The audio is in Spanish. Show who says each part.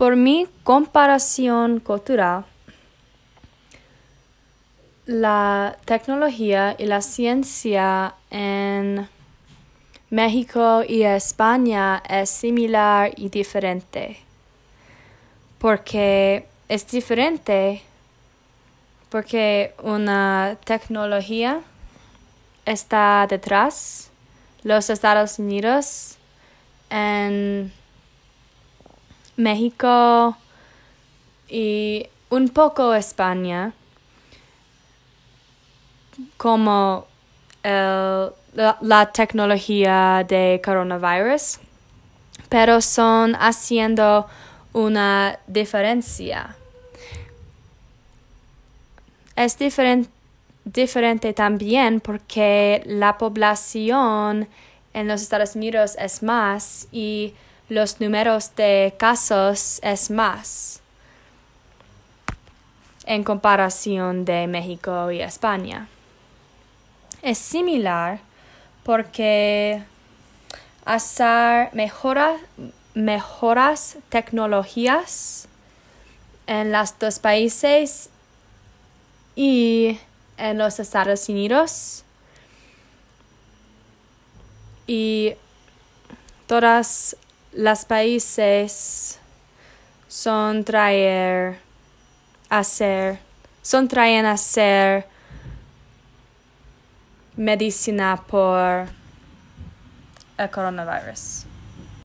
Speaker 1: Por mi comparación cultural, la tecnología y la ciencia en México y España es similar y diferente. Porque es diferente porque una tecnología está detrás los Estados Unidos en México y un poco España como el, la, tecnología de coronavirus, pero son haciendo una diferencia. Es diferente también porque la población en los Estados Unidos es más y los números de casos es más en comparación de México y España. Es similar porque hacer mejoras, mejoras tecnologías en los dos países y en los Estados Unidos y todas las países son traer hacer son traen hacer medicina por el coronavirus.